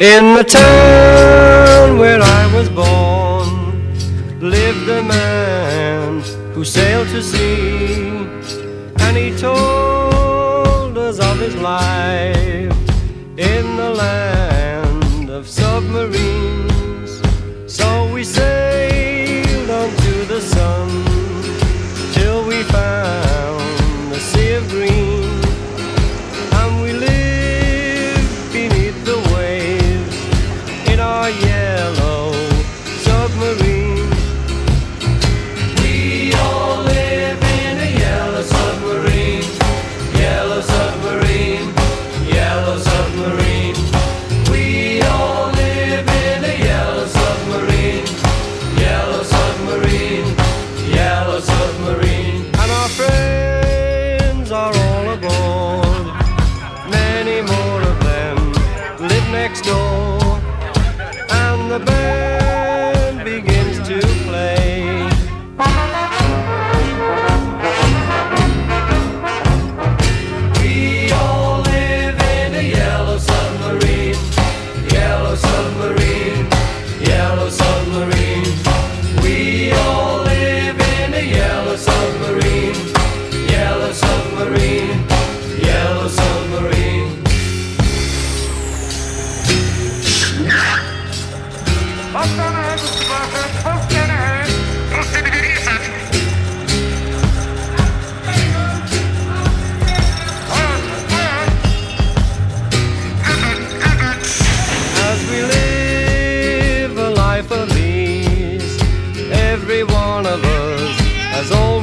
In the town where I was born lived a man who sailed to sea, and he told us of his life every one of us has all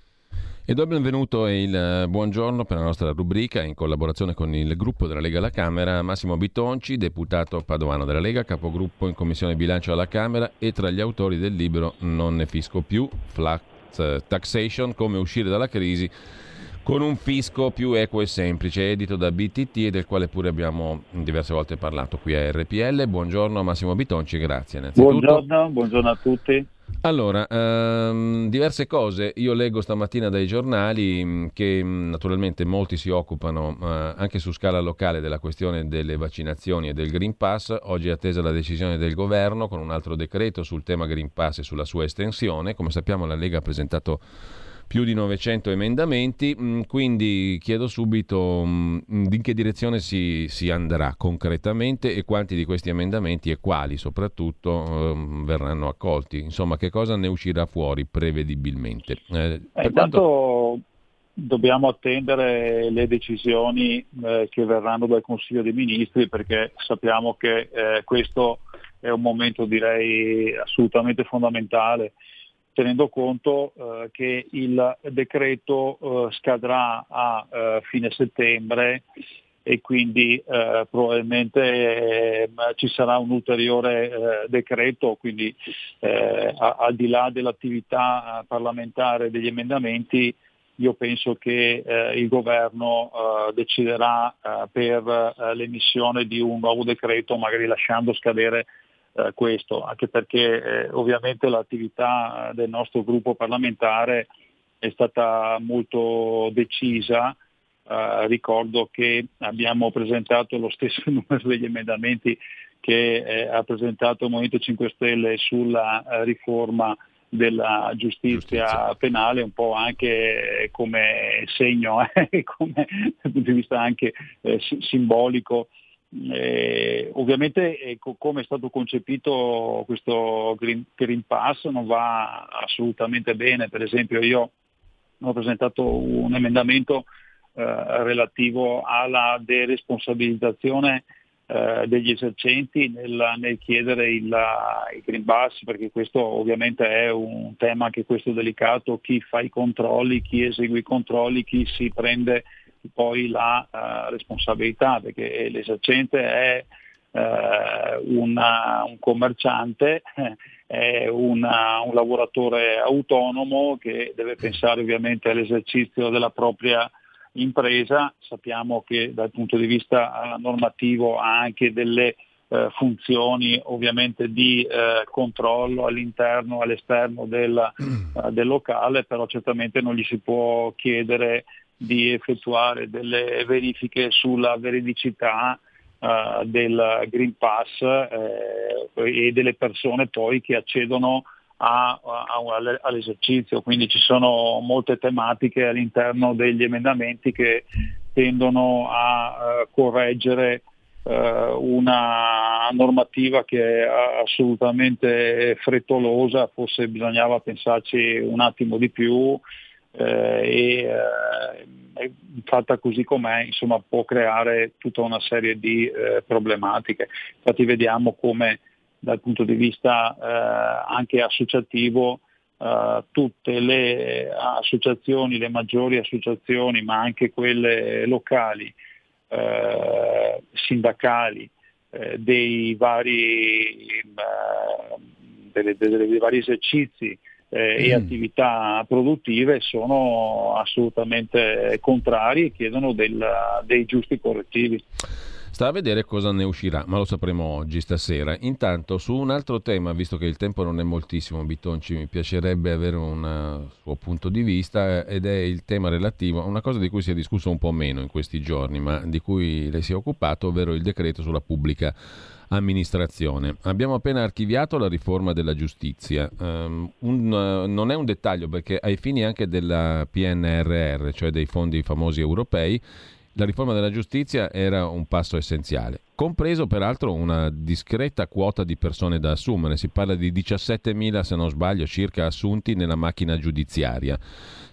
E do il benvenuto e il eh, buongiorno per la nostra rubrica in collaborazione con il gruppo della Lega alla Camera, Massimo Bitonci, deputato padovano della Lega, capogruppo in Commissione Bilancio alla Camera e tra gli autori del libro Non ne fisco più, Flat eh, Taxation, come uscire dalla crisi con un fisco più equo e semplice, edito da BTT e del quale pure abbiamo diverse volte parlato qui a RPL. Buongiorno Massimo Bitonci, grazie innanzitutto. Buongiorno, buongiorno a tutti. Allora, ehm, diverse cose. Io leggo stamattina dai giornali mh, che mh, naturalmente molti si occupano eh, anche su scala locale della questione delle vaccinazioni e del Green Pass. Oggi è attesa la decisione del governo con un altro decreto sul tema Green Pass e sulla sua estensione. Come sappiamo la Lega ha presentato più di 900 emendamenti, mh, quindi chiedo subito mh, in che direzione si, si andrà concretamente e quanti di questi emendamenti e quali soprattutto ehm, verranno accolti. Insomma, che cosa ne uscirà fuori prevedibilmente. Eh, Eh, quanto- dobbiamo attendere le decisioni eh, che verranno dal Consiglio dei Ministri perché sappiamo che eh, questo è un momento direi assolutamente fondamentale tenendo conto eh, che il decreto eh, scadrà a eh, fine settembre e quindi eh, probabilmente eh, ci sarà un ulteriore eh, decreto, quindi eh, al di là dell'attività parlamentare degli emendamenti, io penso che il governo deciderà per l'emissione di un nuovo decreto, magari lasciando scadere eh, questo, anche perché eh, ovviamente l'attività del nostro gruppo parlamentare è stata molto decisa. Eh, ricordo che abbiamo presentato lo stesso numero degli emendamenti che eh, ha presentato il Movimento 5 Stelle sulla eh, riforma della giustizia, giustizia, penale, un po' anche come segno, eh, come, dal punto di vista anche eh, simbolico. Eh, ovviamente ecco, come è stato concepito questo Green, Green Pass non va assolutamente bene, per esempio io ho presentato un emendamento eh, relativo alla deresponsabilizzazione eh, degli esercenti nel, nel chiedere il, il, Green Pass, perché questo ovviamente è un tema anche questo delicato, chi fa i controlli, chi esegue i controlli, chi si prende poi la uh, responsabilità, perché l'esercente è uh, una, un commerciante, è una, un lavoratore autonomo che deve pensare ovviamente all'esercizio della propria impresa, sappiamo che dal punto di vista eh, normativo ha anche delle eh, funzioni ovviamente di controllo all'interno e all'esterno del, mm. del, locale, però certamente non gli si può chiedere di effettuare delle verifiche sulla veridicità eh, del Green Pass eh, e delle persone poi che accedono a, a, all'esercizio, quindi ci sono molte tematiche all'interno degli emendamenti che tendono a uh, correggere uh, una normativa che è assolutamente frettolosa, forse bisognava pensarci un attimo di più eh, e fatta così com'è insomma, può creare tutta una serie di eh, problematiche. Infatti vediamo come dal punto di vista eh, anche associativo eh, tutte le associazioni, le maggiori associazioni, ma anche quelle locali, eh, sindacali, eh, dei vari, eh, delle, delle, dei vari esercizi eh, mm. e attività produttive sono assolutamente contrari e chiedono del, dei giusti correttivi. Sta a vedere cosa ne uscirà, ma lo sapremo oggi, stasera. Intanto, su un altro tema, visto che il tempo non è moltissimo, Bitonci, mi piacerebbe avere un uh, suo punto di vista, ed è il tema relativo a una cosa di cui si è discusso un po' meno in questi giorni, ma di cui lei si è occupato, ovvero il decreto sulla pubblica amministrazione. Abbiamo appena archiviato la riforma della giustizia. Um, un, uh, non è un dettaglio perché ai fini anche della PNRR, cioè dei fondi famosi europei, la riforma della giustizia era un passo essenziale, compreso peraltro una discreta quota di persone da assumere, si parla di 17.000 se non sbaglio circa assunti nella macchina giudiziaria.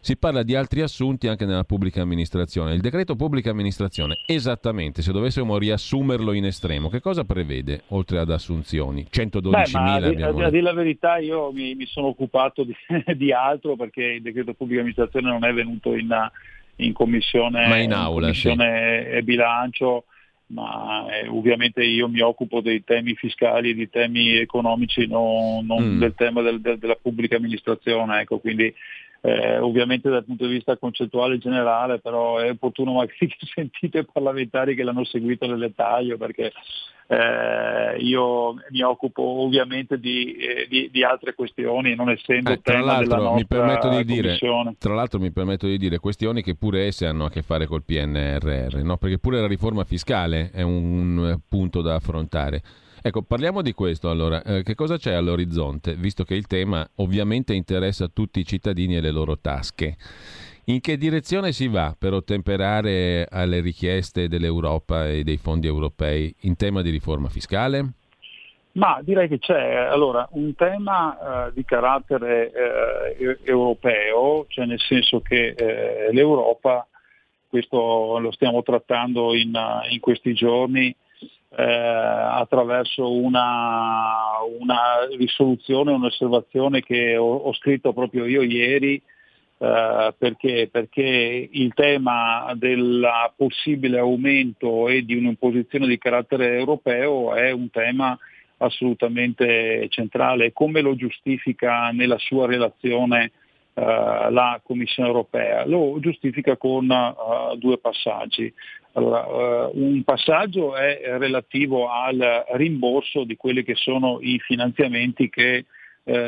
Si parla di altri assunti anche nella pubblica amministrazione. Il decreto pubblica amministrazione, esattamente, se dovessimo riassumerlo in estremo, che cosa prevede oltre ad assunzioni? 112.000 abbiamo... A, a dire la verità io mi, mi sono occupato di, di, altro perché il decreto pubblica amministrazione non è venuto in in commissione, in aula, in commissione sì. bilancio, ma eh, ovviamente io mi occupo dei temi fiscali, di temi economici, non, non mm. del tema del, del, della pubblica amministrazione. Ecco, quindi eh, ovviamente dal punto di vista concettuale generale, però è opportuno magari che sentite parlamentari che l'hanno seguito nel dettaglio, perché eh, io mi occupo ovviamente di, eh, di, di, altre questioni, non essendo eh, tema della mi permetto di dire, Tra l'altro mi permetto di dire questioni che pure esse hanno a che fare col PNRR, no? perché pure la riforma fiscale è un punto da affrontare. Ecco, parliamo di questo allora. Eh, che cosa c'è all'orizzonte, visto che il tema ovviamente interessa tutti i cittadini e le loro tasche? In che direzione si va per ottemperare alle richieste dell'Europa e dei fondi europei in tema di riforma fiscale? Ma direi che c'è allora, un tema eh, di carattere eh, europeo, cioè nel senso che eh, l'Europa, questo lo stiamo trattando in, in questi giorni, eh, attraverso una, una, risoluzione, un'osservazione che ho, ho scritto proprio io ieri, Uh, perché? perché? il tema del possibile aumento e di un'imposizione di carattere europeo è un tema assolutamente centrale. Come lo giustifica nella sua relazione la Commissione europea? Lo giustifica con uh, due passaggi. Allora, un passaggio è relativo al rimborso di quelli che sono i finanziamenti che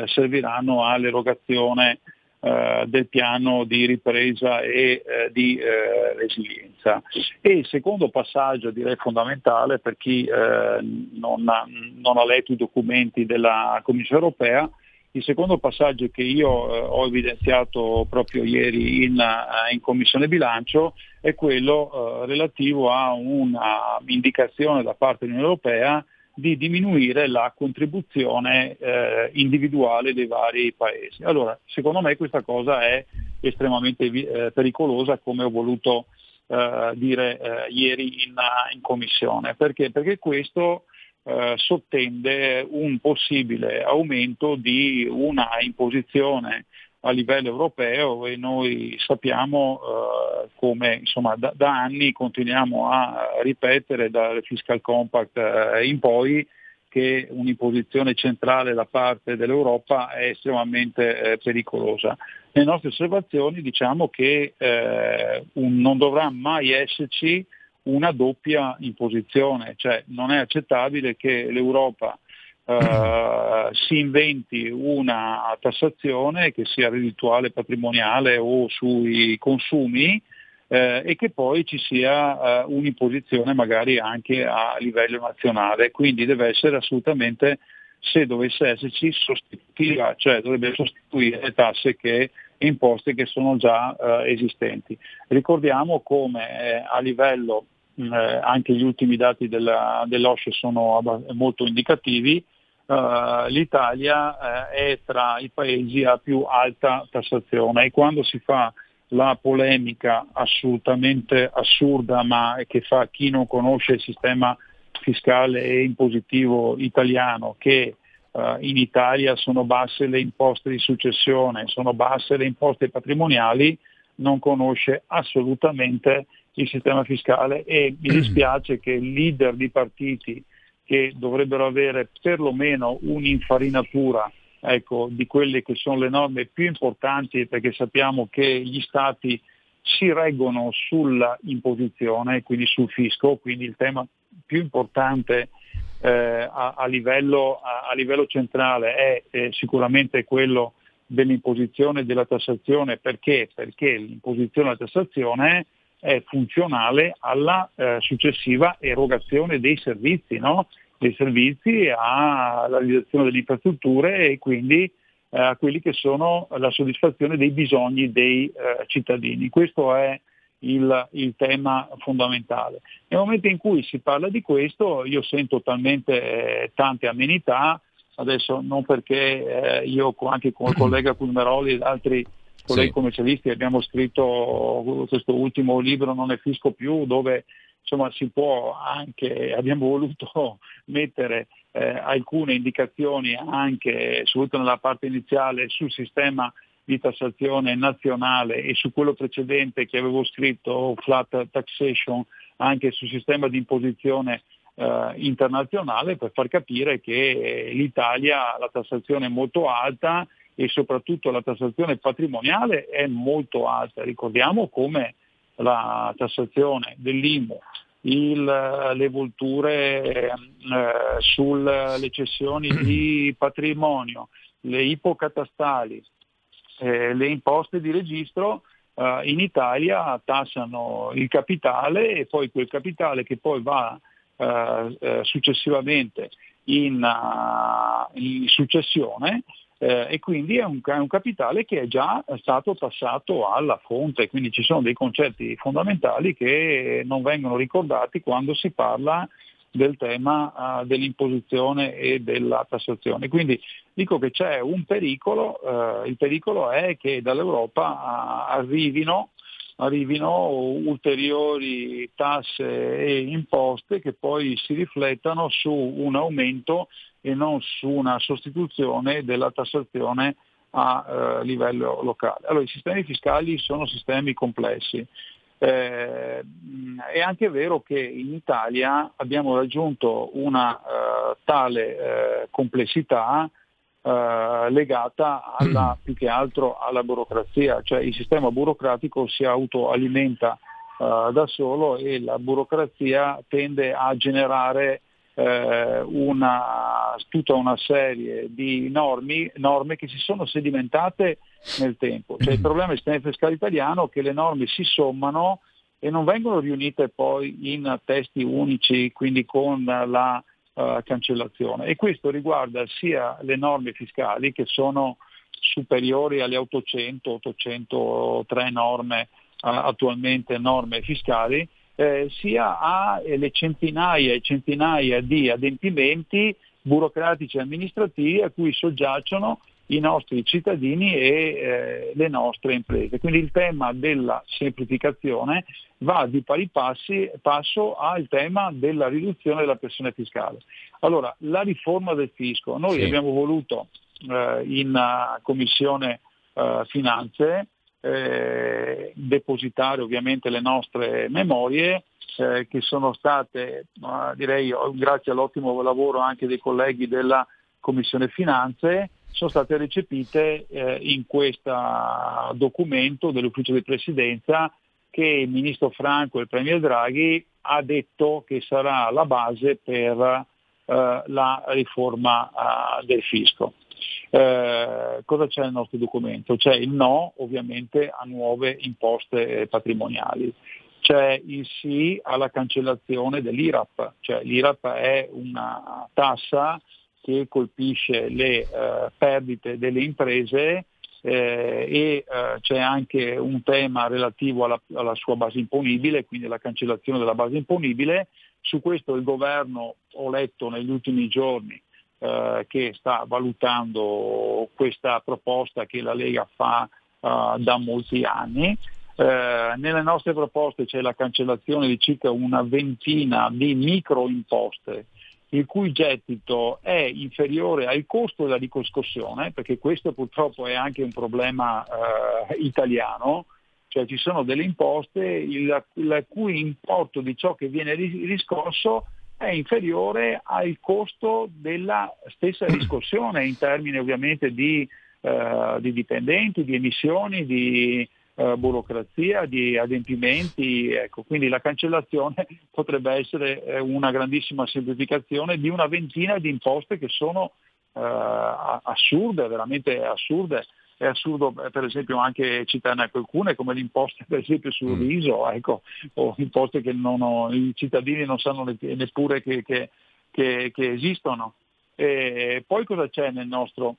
serviranno all'erogazione eh, del piano di ripresa e eh, di eh, resilienza. E il secondo passaggio direi fondamentale per chi eh, non ha, non, ha, letto i documenti della Commissione europea, il secondo passaggio che io eh, ho evidenziato proprio ieri in, in Commissione Bilancio è quello relativo a un'indicazione da parte dell'Unione Europea di diminuire la contribuzione eh, individuale dei vari paesi. Allora, secondo me questa cosa è estremamente eh, pericolosa, come ho voluto eh, dire eh, ieri in, in, commissione. Perché? Perché questo eh, sottende un possibile aumento di una imposizione a livello europeo e noi sappiamo eh, come insomma, da, da, anni continuiamo a ripetere dal fiscal compact eh, in poi che un'imposizione centrale da parte dell'Europa è estremamente eh, pericolosa. Nelle nostre osservazioni diciamo che eh, un, non dovrà mai esserci una doppia imposizione, cioè non è accettabile che l'Europa eh, si inventi una tassazione che sia reddituale, patrimoniale o sui consumi eh, e che poi ci sia eh, un'imposizione magari anche a livello nazionale. Quindi deve essere assolutamente, se dovesse esserci, sostitutiva, cioè dovrebbe sostituire le tasse che imposte che sono già eh, esistenti. Ricordiamo come eh, a livello eh, anche gli ultimi dati della, dell'OSCE sono molto indicativi, Uh, l'Italia uh, è tra i paesi a più alta tassazione e quando si fa la polemica assolutamente assurda ma che fa chi non conosce il sistema fiscale e impositivo italiano che uh, in Italia sono basse le imposte di successione, sono basse le imposte patrimoniali, non conosce assolutamente il sistema fiscale e mi dispiace che leader di partiti che dovrebbero avere perlomeno un'infarinatura ecco, di quelle che sono le norme più importanti perché sappiamo che gli Stati si reggono sulla imposizione, quindi sul fisco, quindi il tema più importante eh, a, a, livello, a, a, livello, centrale è eh, sicuramente quello dell'imposizione e della tassazione, perché? Perché l'imposizione e la tassazione è funzionale alla eh, successiva erogazione dei servizi, no? dei servizi alla realizzazione delle infrastrutture e quindi eh, a quelli che sono la soddisfazione dei bisogni dei eh, cittadini. Questo è il, il, tema fondamentale. Nel momento in cui si parla di questo io sento talmente eh, tante amenità, adesso non perché eh, io anche con il collega Culmeroli ed altri colleghi sì. commercialisti abbiamo scritto questo ultimo libro Non è fisco più, dove insomma si può anche, abbiamo voluto mettere eh, alcune indicazioni anche, soprattutto nella parte iniziale, sul sistema di tassazione nazionale e su quello precedente che avevo scritto, flat taxation, anche sul sistema di imposizione eh, internazionale per far capire che l'Italia la tassazione è molto alta e soprattutto la tassazione patrimoniale è molto alta. Ricordiamo come la tassazione dell'IMU, il, le volture eh, sulle cessioni di patrimonio, le ipocatastali, eh, le imposte di registro eh, in Italia tassano il capitale e poi quel capitale che poi va eh, eh, successivamente in, uh, in successione eh, e quindi è un, è un, capitale che è già stato tassato alla fonte, quindi ci sono dei concetti fondamentali che non vengono ricordati quando si parla del tema uh, dell'imposizione e della tassazione. Quindi dico che c'è un pericolo, uh, il pericolo è che dall'Europa uh, arrivino, arrivino ulteriori tasse e imposte che poi si riflettano su un aumento e non su una sostituzione della tassazione a eh, livello locale. Allora, i sistemi fiscali sono sistemi complessi. Eh, è anche vero che in Italia abbiamo raggiunto una uh, tale uh, complessità uh, legata alla, più che altro alla burocrazia, cioè il sistema burocratico si autoalimenta da solo e la burocrazia tende a generare eh, una, tutta una serie di normi, norme che si sono sedimentate nel tempo. Cioè, il problema del sistema fiscale italiano è che le norme si sommano e non vengono riunite poi in testi unici, quindi con la uh, cancellazione. E questo riguarda sia le norme fiscali che sono superiori alle 800, 803 norme uh, attualmente norme fiscali, eh, sia alle centinaia e centinaia di adempimenti burocratici e amministrativi a cui soggiacciono i nostri cittadini e eh, le nostre imprese. Quindi il tema della semplificazione va di pari passi, passo al tema della riduzione della pressione fiscale. Allora, la riforma del fisco, noi sì. abbiamo voluto eh, in uh, Commissione uh, Finanze eh, depositare ovviamente le nostre memorie eh, che sono state, direi grazie all'ottimo lavoro anche dei colleghi della Commissione Finanze, sono state recepite eh, in questo documento dell'ufficio di presidenza che il ministro Franco e il premier Draghi ha detto che sarà la base per eh, la riforma eh, del fisco. Eh, cosa c'è nel nostro documento? C'è il no ovviamente a nuove imposte patrimoniali, c'è il sì alla cancellazione dell'IRAP, cioè l'IRAP è una tassa che colpisce le eh, perdite delle imprese eh, e eh, c'è anche un tema relativo alla, alla, sua base imponibile, quindi la cancellazione della base imponibile. Su questo il governo, ho letto negli ultimi giorni, eh, che sta valutando questa proposta che la Lega fa eh, da molti anni. Eh, nelle nostre proposte c'è la cancellazione di circa una ventina di microimposte il cui gettito è inferiore al costo della ricoscossione, perché questo purtroppo è anche un problema eh, italiano, cioè ci sono delle imposte il, il cui importo di ciò che viene riscosso è inferiore al costo della stessa riscossione in termini ovviamente di, eh, di dipendenti, di emissioni, di, eh, burocrazia, di adempimenti, ecco, quindi la cancellazione potrebbe essere eh, una grandissima semplificazione di una ventina di imposte che sono eh, assurde, veramente assurde. È assurdo per esempio anche citarne alcune come le imposte per esempio sul mm. riso, ecco, o imposte che ho, i cittadini non sanno neppure che, che, che, che esistono. E poi cosa c'è nel nostro,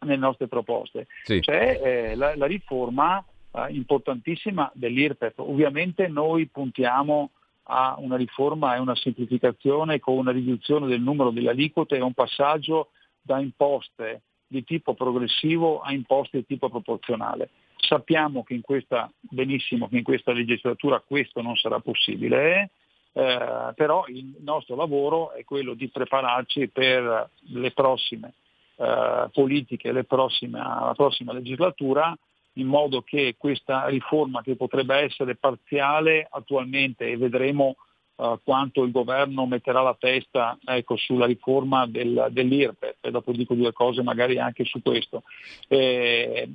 nelle nostre proposte? Sì. C'è eh, la, la, riforma eh, importantissima dell'IRPEF. Ovviamente noi puntiamo a una riforma e una semplificazione con una riduzione del numero delle aliquote e un passaggio da imposte di tipo progressivo a imposte di tipo proporzionale. Sappiamo che in questa, benissimo che in questa legislatura questo non sarà possibile, eh, però il nostro lavoro è quello di prepararci per le prossime eh, politiche, le prossime, la prossima legislatura in modo che questa riforma che potrebbe essere parziale attualmente e vedremo uh, quanto il governo metterà la testa ecco, sulla riforma del, dell'IRPEF e dopo dico due cose magari anche su questo. Eh,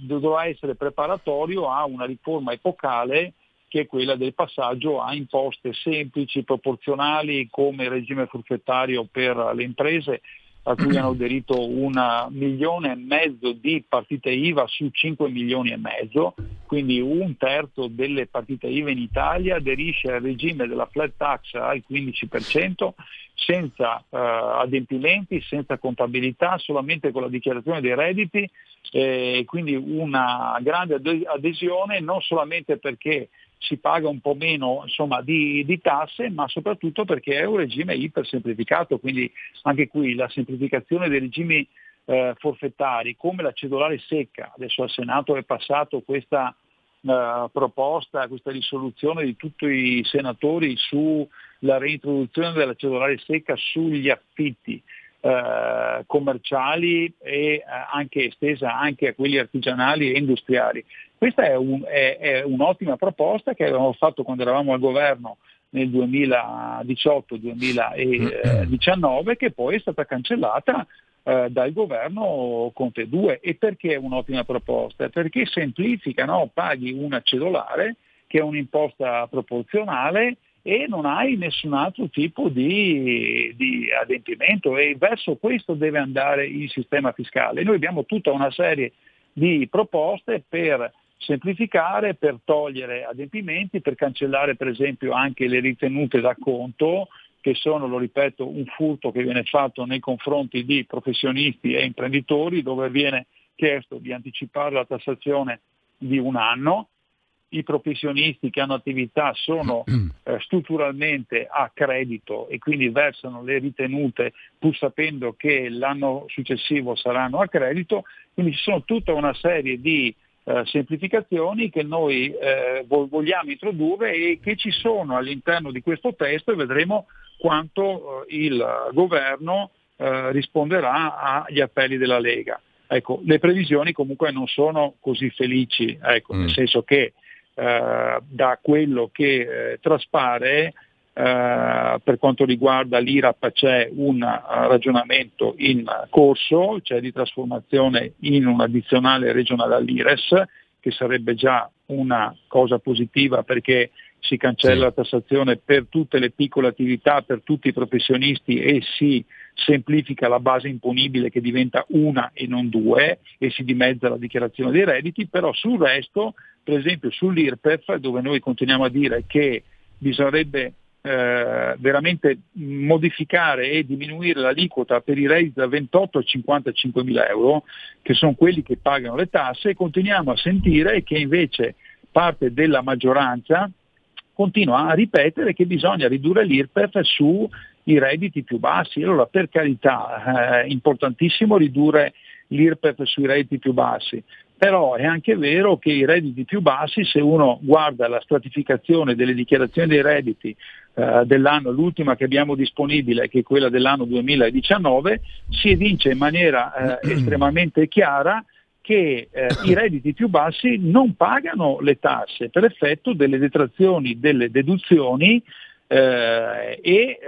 dovrà essere preparatorio a una riforma epocale che è quella del passaggio a imposte semplici, proporzionali come regime forfettario per le imprese a cui hanno aderito un milione e mezzo di partite IVA su 5 milioni e mezzo, quindi un terzo delle partite IVA in Italia aderisce al regime della flat tax al 15% senza uh, adempimenti, senza contabilità, solamente con la dichiarazione dei redditi, eh, quindi una grande adesione non solamente perché si paga un po' meno insomma, di, di, tasse, ma soprattutto perché è un regime iper semplificato, quindi anche qui la semplificazione dei regimi eh, forfettari, come la cedolare secca, adesso al Senato è passato questa eh, proposta, questa risoluzione di tutti i senatori sulla reintroduzione della cedolare secca sugli affitti. Eh, commerciali e eh, anche estesa anche a quelli artigianali e industriali. Questa è, un, è, è un'ottima proposta che avevamo fatto quando eravamo al governo nel 2018-2019 che poi è stata cancellata eh, dal governo Conte 2. E perché è un'ottima proposta? Perché semplifica, no? paghi una cedolare che è un'imposta proporzionale e non hai nessun altro tipo di, di, adempimento e verso questo deve andare il sistema fiscale. Noi abbiamo tutta una serie di proposte per semplificare, per togliere adempimenti, per cancellare per esempio anche le ritenute da conto, che sono, lo ripeto, un furto che viene fatto nei confronti di professionisti e imprenditori, dove viene chiesto di anticipare la tassazione di un anno. I professionisti che hanno attività sono eh, strutturalmente a credito e quindi versano le ritenute pur sapendo che l'anno successivo saranno a credito, quindi ci sono tutta una serie di eh, semplificazioni che noi eh, vogliamo introdurre e che ci sono all'interno di questo testo e vedremo quanto eh, il governo eh, risponderà agli appelli della Lega. Ecco, le previsioni comunque non sono così felici, ecco, mm. nel senso che eh, da quello che traspare eh, per quanto riguarda l'IRAP c'è un uh, ragionamento in corso, cioè di trasformazione in un addizionale regionale all'IRES, che sarebbe già una cosa positiva perché si cancella sì. la tassazione per tutte le piccole attività, per tutti i professionisti e si semplifica la base imponibile che diventa una e non due e si dimezza la dichiarazione dei redditi, però sul resto, per esempio sull'IRPEF, dove noi continuiamo a dire che bisognerebbe eh, veramente modificare e diminuire l'aliquota per i redditi da 28 a 55 mila euro, che sono quelli che pagano le tasse, e continuiamo a sentire che invece parte della maggioranza continua a ripetere che bisogna ridurre l'IRPEF sui redditi più bassi. Allora per carità è eh, importantissimo ridurre l'IRPEF sui redditi più bassi, però è anche vero che i redditi più bassi, se uno guarda la stratificazione delle dichiarazioni dei redditi eh, dell'anno, l'ultima che abbiamo disponibile, che è quella dell'anno 2019, si evince in maniera eh, estremamente chiara che eh, i redditi più bassi non pagano le tasse per effetto delle detrazioni, delle deduzioni eh, e, eh,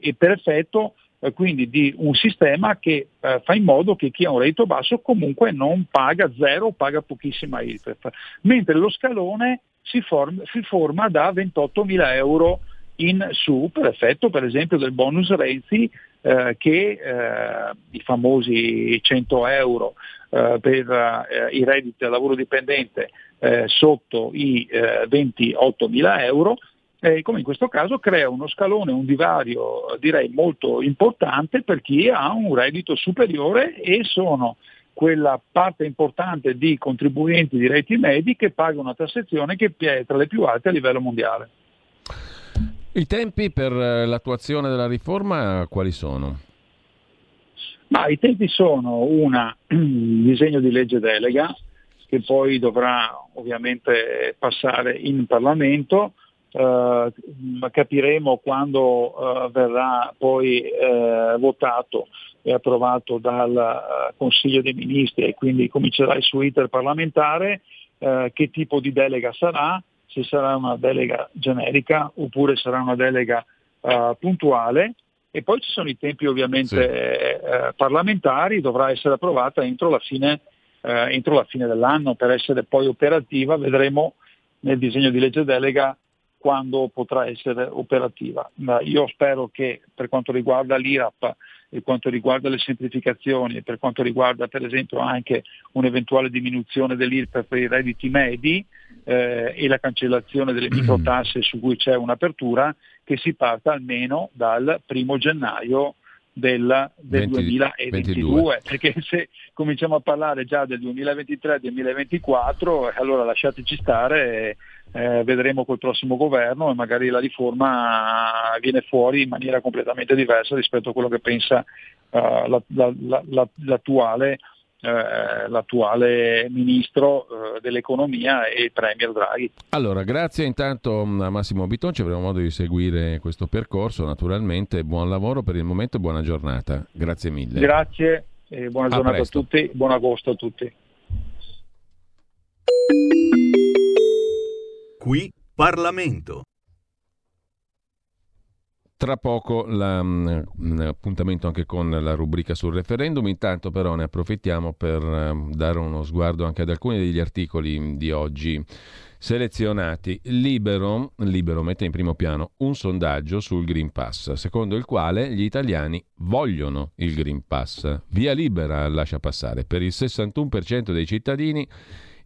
e per effetto eh, quindi di un sistema che eh, fa in modo che chi ha un reddito basso comunque non paga zero o paga pochissima IRPEF, mentre lo scalone si, form- si forma da 28 mila euro in su per effetto per esempio del bonus Renzi eh, che eh, i famosi 100 euro eh, per eh, i redditi da lavoro dipendente eh, sotto i 28 mila euro eh, come in questo caso crea uno scalone, un divario direi molto importante per chi ha un reddito superiore e sono quella parte importante di contribuenti di reti medi che pagano una tassazione che è tra le più alte a livello mondiale. I tempi per eh, l'attuazione della riforma quali sono? Ma I tempi sono un disegno di legge delega che poi dovrà ovviamente passare in Parlamento, eh, capiremo quando eh, verrà poi eh, votato e approvato dal eh, Consiglio dei Ministri e quindi comincerà il suo iter parlamentare, eh, che tipo di delega sarà, se sarà una delega generica oppure sarà una delega uh, puntuale e poi ci sono i tempi ovviamente sì. eh, parlamentari, dovrà essere approvata entro la, fine, eh, entro la fine dell'anno per essere poi operativa, vedremo nel disegno di legge delega quando potrà essere operativa. Ma io spero che per quanto riguarda l'IRAP per quanto riguarda le semplificazioni e per quanto riguarda per esempio anche un'eventuale diminuzione dell'IRPEF per i redditi medi eh, e la cancellazione delle microtasse su cui c'è un'apertura, che si parta almeno dal primo gennaio del, del 20, 2022, perché se cominciamo a parlare già del 2023-2024, allora lasciateci stare, eh, vedremo col prossimo governo e magari la riforma viene fuori in maniera completamente diversa rispetto a quello che pensa uh, la, la, la, l'attuale eh, l'attuale ministro eh, dell'economia e premier Draghi. Allora, grazie intanto a Massimo Bitonci, avremo modo di seguire questo percorso naturalmente. Buon lavoro per il momento e buona giornata. Grazie mille. Grazie e buona a giornata presto. a tutti, buon agosto a tutti. Qui Parlamento. Tra poco l'appuntamento anche con la rubrica sul referendum, intanto però ne approfittiamo per dare uno sguardo anche ad alcuni degli articoli di oggi. selezionati. Libero, Libero mette in primo piano un sondaggio sul Green Pass, secondo il quale gli italiani vogliono il Green Pass. Via libera lascia passare. Per il 61% dei cittadini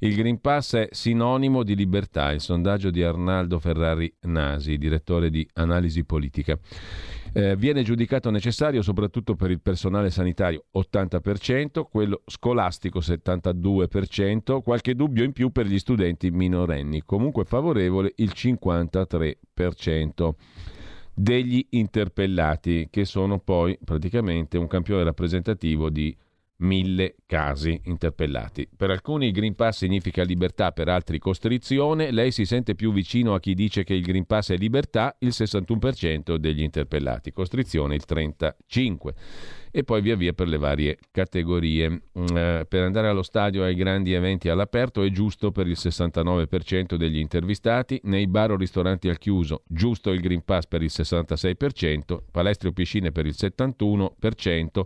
il Green Pass è sinonimo di libertà, il sondaggio di Arnaldo Ferrari Nasi, direttore di analisi politica. Eh, viene giudicato necessario soprattutto per il personale sanitario 80%, quello scolastico 72%, qualche dubbio in più per gli studenti minorenni, comunque favorevole il 53% degli interpellati, che sono poi praticamente un campione rappresentativo di mille casi interpellati. Per alcuni il Green Pass significa libertà, per altri costrizione. Lei si sente più vicino a chi dice che il Green Pass è libertà, il 61% degli interpellati, costrizione il 35%. E poi via via per le varie categorie. Mm, eh, per andare allo stadio ai grandi eventi all'aperto è giusto per il 69% degli intervistati, nei bar o ristoranti al chiuso giusto il Green Pass per il 66%, palestre o piscine per il 71%,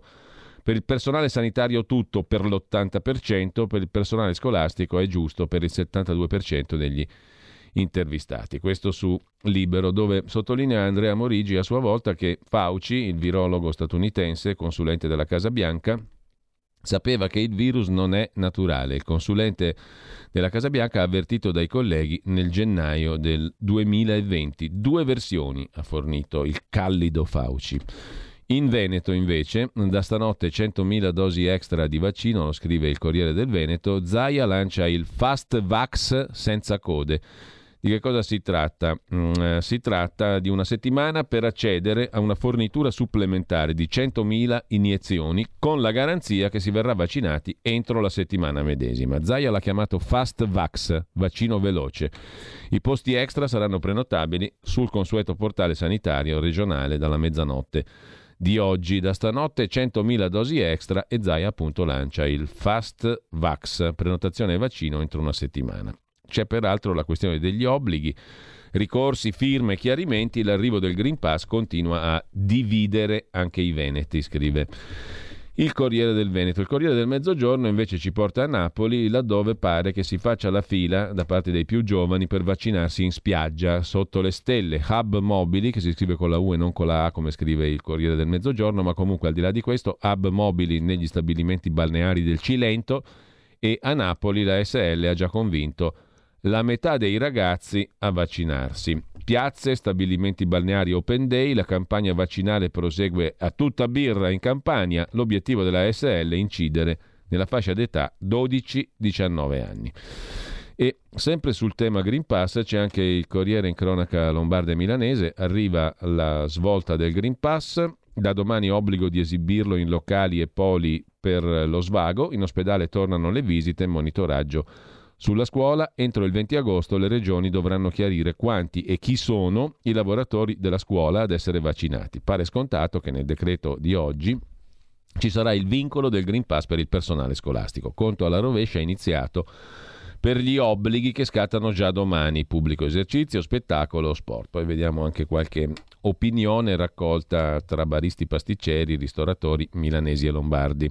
per il personale sanitario tutto per l'80%, per il personale scolastico è giusto per il 72% degli intervistati. Questo su Libero, dove sottolinea Andrea Morigi a sua volta che Fauci, il virologo statunitense, consulente della Casa Bianca, sapeva che il virus non è naturale. Il consulente della Casa Bianca ha avvertito dai colleghi nel gennaio del 2020. Due versioni ha fornito il callido Fauci. In Veneto, invece, da stanotte 100.000 dosi extra di vaccino, lo scrive il Corriere del Veneto, Zaia lancia il Fast Vax senza code. Di che cosa si tratta? Mm, eh, si tratta di una settimana per accedere a una fornitura supplementare di 100.000 iniezioni con la garanzia che si verrà vaccinati entro la settimana medesima. Zaia l'ha chiamato Fast Vax, vaccino veloce. I posti extra saranno prenotabili sul consueto portale sanitario regionale dalla mezzanotte di oggi. Da stanotte 100.000 dosi extra e Zai appunto lancia il Fast Vax, prenotazione vaccino entro una settimana. C'è peraltro la questione degli obblighi, ricorsi, firme, chiarimenti, l'arrivo del Green Pass continua a dividere anche i veneti, scrive il Corriere del Veneto. Il Corriere del Mezzogiorno invece ci porta a Napoli, laddove pare che si faccia la fila da parte dei più giovani per vaccinarsi in spiaggia sotto le stelle. Hub mobili, che si scrive con la U e non con la A come scrive il Corriere del Mezzogiorno, ma comunque al di là di questo, hub mobili negli stabilimenti balneari del Cilento e a Napoli la SL ha già convinto la metà dei ragazzi a vaccinarsi. Piazze, stabilimenti balneari open day, la campagna vaccinale prosegue a tutta birra in Campania. L'obiettivo della SL è incidere nella fascia d'età 12-19 anni. E sempre sul tema Green Pass c'è anche il Corriere in cronaca lombarda e milanese, arriva la svolta del Green Pass, da domani obbligo di esibirlo in locali e poli per lo svago, in ospedale tornano le visite e monitoraggio sulla scuola, entro il 20 agosto le regioni dovranno chiarire quanti e chi sono i lavoratori della scuola ad essere vaccinati. Pare scontato che nel decreto di oggi ci sarà il vincolo del Green Pass per il personale scolastico. Conto alla rovescia è iniziato per gli obblighi che scattano già domani, pubblico esercizio, spettacolo, sport. Poi vediamo anche qualche opinione raccolta tra baristi pasticceri, ristoratori milanesi e lombardi.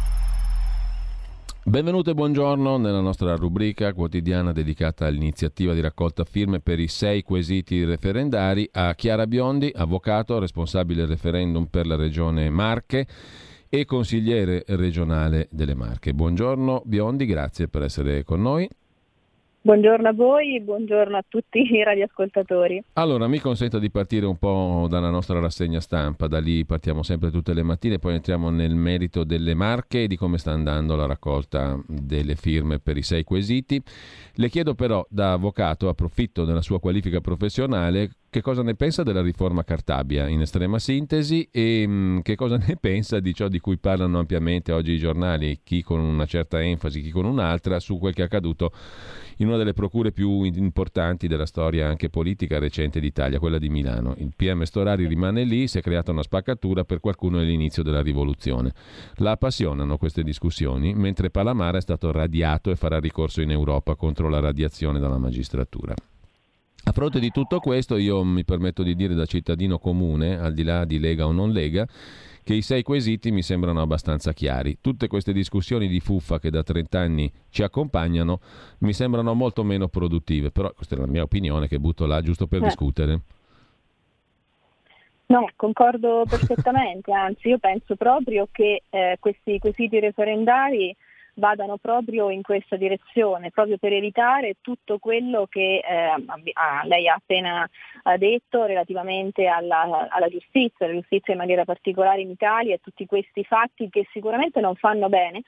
Benvenuto e buongiorno nella nostra rubrica quotidiana dedicata all'iniziativa di raccolta firme per i sei quesiti referendari a Chiara Biondi, avvocato, responsabile referendum per la regione Marche e consigliere regionale delle Marche. Buongiorno Biondi, grazie per essere con noi. Buongiorno a voi, buongiorno a tutti i radioascoltatori. Allora, mi consenta di partire un po' dalla nostra rassegna stampa, da lì partiamo sempre tutte le mattine, poi entriamo nel merito delle marche e di come sta andando la raccolta delle firme per i sei quesiti. Le chiedo però, da avvocato, approfitto della sua qualifica professionale, che cosa ne pensa della riforma Cartabia in estrema sintesi e mh, mm, che cosa ne pensa di ciò di cui parlano ampiamente oggi i giornali, chi con una certa enfasi, chi con un'altra, su quel che è accaduto in una delle procure più importanti della storia anche politica recente d'Italia, quella di Milano. Il PM Storari rimane lì, si è creata una spaccatura, per qualcuno è l'inizio della rivoluzione. La appassionano queste discussioni, mentre Palamara è stato radiato e farà ricorso in Europa contro la radiazione dalla magistratura. A fronte di tutto questo io mi permetto di dire da cittadino comune, al di là di Lega o non Lega, che i sei quesiti mi sembrano abbastanza chiari. Tutte queste discussioni di fuffa che da 30 anni ci accompagnano mi sembrano molto meno produttive, però questa è la mia opinione che butto là giusto per eh. discutere. No, concordo perfettamente, anzi io penso proprio che eh, questi quesiti referendari vadano proprio in questa direzione, proprio per evitare tutto quello che eh, lei ha appena detto relativamente alla, alla giustizia, alla giustizia in maniera particolare in Italia e tutti questi fatti che sicuramente non fanno bene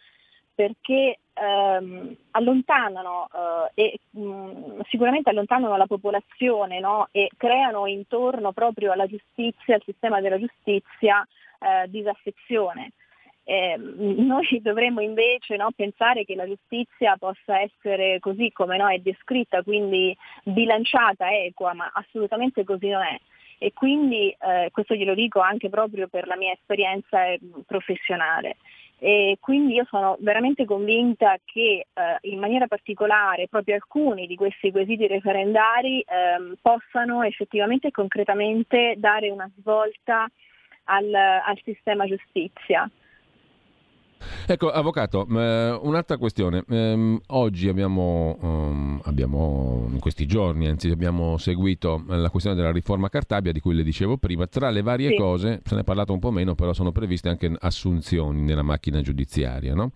perché ehm, allontanano eh, e mh, mm, sicuramente allontanano la popolazione no? e creano intorno proprio alla giustizia, al sistema della giustizia, eh, disaffezione. Eh, noi dovremmo invece no, pensare che la giustizia possa essere così come no, è descritta, quindi bilanciata, equa, ma assolutamente così non è. E quindi eh, questo glielo dico anche proprio per la mia esperienza eh, professionale. E quindi io sono veramente convinta che eh, in maniera particolare proprio alcuni di questi quesiti referendari eh, possano effettivamente e concretamente dare una svolta al, al sistema giustizia. Ecco, avvocato, eh, un'altra questione. Eh, oggi abbiamo, um, abbiamo, in questi giorni, anzi, abbiamo seguito la questione della riforma Cartabia, di cui le dicevo prima. Tra le varie sì. cose, se ne è parlato un po' meno, però sono previste anche assunzioni nella macchina giudiziaria, no?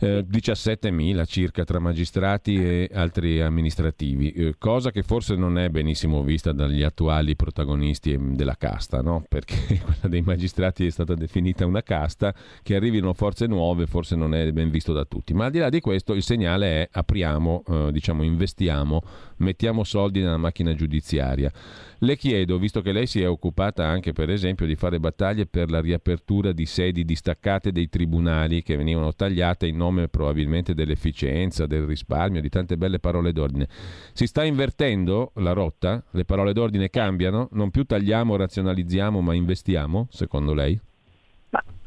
Eh, 17.000 circa tra magistrati e altri amministrativi, eh, cosa che forse non è benissimo vista dagli attuali protagonisti della casta, no? perché quella dei magistrati è stata definita una casta, che arrivino forze nuove forse non è ben visto da tutti, ma al di là di questo il segnale è apriamo, eh, diciamo investiamo, mettiamo soldi nella macchina giudiziaria. Le chiedo, visto che lei si è occupata anche per esempio di fare battaglie per la riapertura di sedi distaccate dei tribunali che venivano tagliate in nome probabilmente dell'efficienza, del risparmio, di tante belle parole d'ordine, si sta invertendo la rotta? Le parole d'ordine cambiano? Non più tagliamo, razionalizziamo, ma investiamo, secondo lei?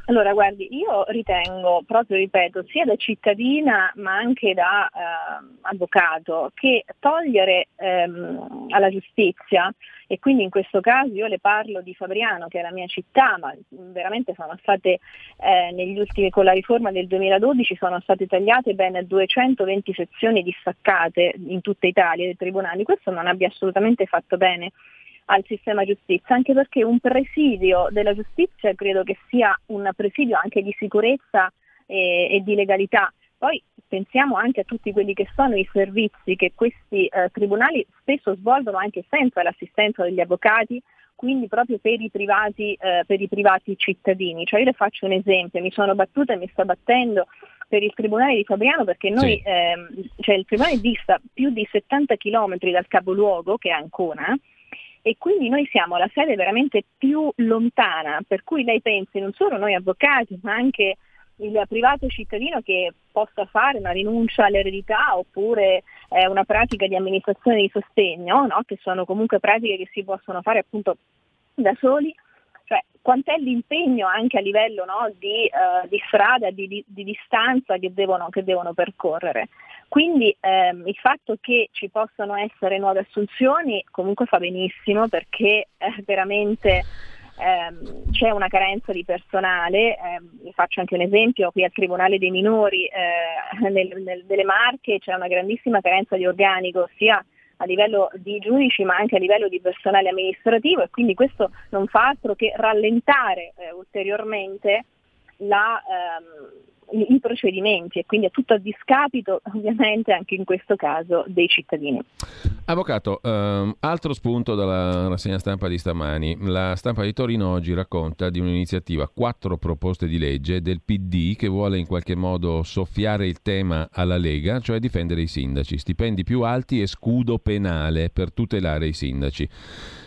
Allora, guardi, io ritengo, proprio ripeto, sia da cittadina ma anche da eh, avvocato, che togliere ehm, alla giustizia, e quindi in questo caso io le parlo di Fabriano, che è la mia città, ma veramente sono state, eh, negli ultimi, con la riforma del 2012, sono state tagliate ben 220 sezioni distaccate in tutta Italia dei tribunali, questo non abbia assolutamente fatto bene al sistema giustizia, anche perché un presidio della giustizia credo che sia un presidio anche di sicurezza e, e di legalità. Poi pensiamo anche a tutti quelli che sono i servizi che questi eh, tribunali spesso svolgono anche senza l'assistenza degli avvocati, quindi proprio per i privati, eh, per i privati cittadini. Cioè io le faccio un esempio, mi sono battuta e mi sto battendo per il Tribunale di Fabriano perché noi, Sì. ehm, cioè il Tribunale dista più di 70 km dal capoluogo, che è Ancona, e quindi noi siamo la sede veramente più lontana, per cui lei pensi non solo noi avvocati, ma anche il privato cittadino che possa fare una rinuncia all'eredità oppure eh, una pratica di amministrazione di sostegno, no? che sono comunque pratiche che si possono fare appunto da soli, cioè quant'è l'impegno anche a livello no, di, eh, di strada, di, di- di distanza che devono, che devono percorrere. Quindi ehm, il fatto che ci possano essere nuove assunzioni comunque fa benissimo perché eh, veramente ehm, c'è una carenza di personale, ehm, vi faccio anche un esempio, qui al Tribunale dei Minori eh, nel- nel- delle Marche c'è una grandissima carenza di organico sia a livello di giudici ma anche a livello di personale amministrativo e quindi questo non fa altro che rallentare eh, ulteriormente la, ehm, i, procedimenti e quindi è tutto a discapito ovviamente anche in questo caso dei cittadini. Avvocato, ehm, altro spunto dalla rassegna stampa di stamani. La stampa di Torino oggi racconta di un'iniziativa, quattro proposte di legge del PD che vuole in qualche modo soffiare il tema alla Lega, cioè difendere i sindaci, stipendi più alti e scudo penale per tutelare i sindaci.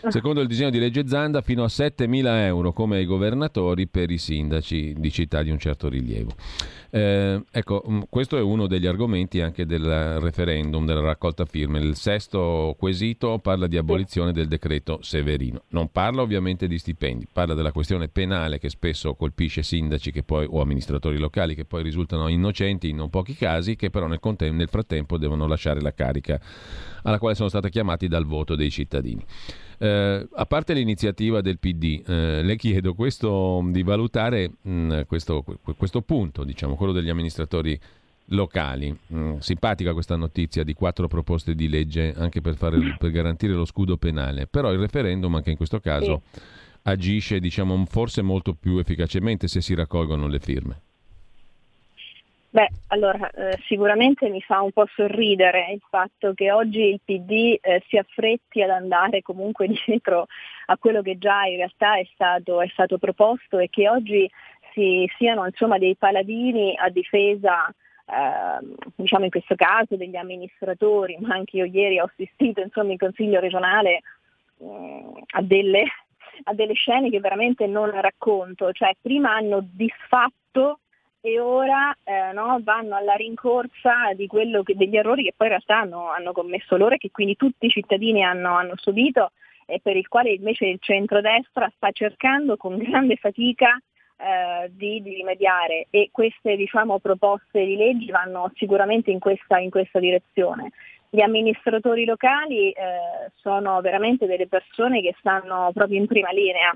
Secondo il disegno di legge Zanda, fino a 7.000 euro come ai governatori per i sindaci di città di un certo rilievo. Eh, ecco, mh, questo è uno degli argomenti anche del referendum, della raccolta firme. Il sesto quesito parla di abolizione del decreto Severino. Non parla ovviamente di stipendi, parla della questione penale che spesso colpisce sindaci poi, o amministratori locali che poi risultano innocenti in non pochi casi, che però nel, conte- nel frattempo devono lasciare la carica alla quale sono stati chiamati dal voto dei cittadini. Eh, a parte l'iniziativa del PD, eh, le chiedo questo, di valutare mh, questo, questo punto, diciamo, quello degli amministratori locali. Mm, simpatica questa notizia di quattro proposte di legge anche per, fare, per garantire lo scudo penale, però il referendum anche in questo caso agisce diciamo, forse molto più efficacemente se si raccolgono le firme. Beh, allora eh, sicuramente mi fa un po' sorridere il fatto che oggi il PD eh, si affretti ad andare comunque dietro a quello che già in realtà è stato, è stato proposto e che oggi si, siano insomma, dei paladini a difesa eh, diciamo in questo caso degli amministratori, ma anche io ieri ho assistito insomma in consiglio regionale mh, a delle, a delle scene che veramente non racconto, cioè prima hanno disfatto e ora eh, no, vanno alla rincorsa che, degli errori che poi in realtà hanno, hanno commesso loro e che quindi tutti i cittadini hanno, hanno subito e per il quale invece il centrodestra sta cercando con grande fatica eh, di, di rimediare e queste diciamo, proposte di leggi vanno sicuramente in questa, in questa direzione. Gli amministratori locali eh, sono veramente delle persone che stanno proprio in prima linea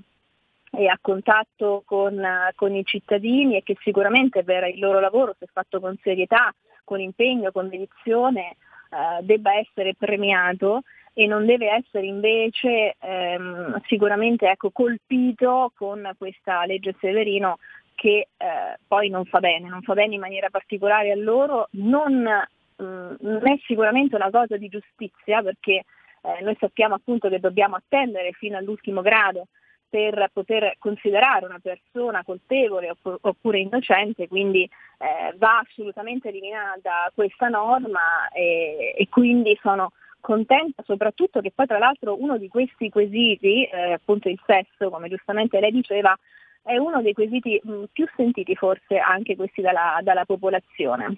e a contatto con, con, i cittadini e che sicuramente per il loro lavoro, se fatto con serietà, con impegno, con dedizione, eh, debba essere premiato e non deve essere invece ehm, sicuramente ecco, colpito con questa legge Severino che eh, poi non fa bene, non fa bene in maniera particolare a loro, non, mh, non è sicuramente una cosa di giustizia perché eh, noi sappiamo appunto che dobbiamo attendere fino all'ultimo grado per poter considerare una persona colpevole oppure innocente, quindi eh, va assolutamente eliminata questa norma e, e, quindi sono contenta soprattutto che poi tra l'altro uno di questi quesiti, eh, appunto il sesso, come giustamente lei diceva, è uno dei quesiti mh, più sentiti forse anche questi dalla, dalla popolazione.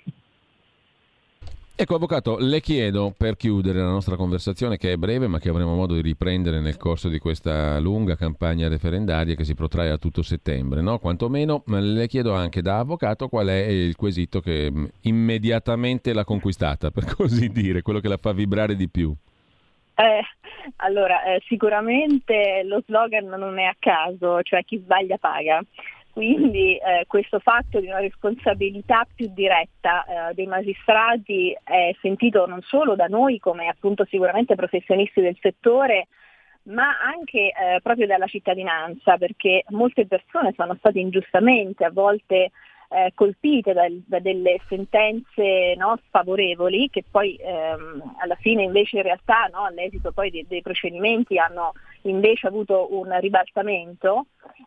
Ecco, Avvocato, le chiedo per chiudere la nostra conversazione, che è breve ma che avremo modo di riprendere nel corso di questa lunga campagna referendaria che si protrae a tutto settembre, no? quantomeno le chiedo anche da Avvocato qual è il quesito che immediatamente l'ha conquistata, per così dire, quello che la fa vibrare di più. Eh, allora, eh, sicuramente lo slogan non è a caso, cioè chi sbaglia paga. Quindi eh, questo fatto di una responsabilità più diretta eh, dei magistrati è sentito non solo da noi come appunto sicuramente professionisti del settore, ma anche eh, proprio dalla cittadinanza, perché molte persone sono state ingiustamente a volte eh, colpite da, da, delle sentenze no, sfavorevoli che poi ehm, alla fine invece in realtà no, all'esito poi dei, dei, procedimenti hanno invece avuto un ribaltamento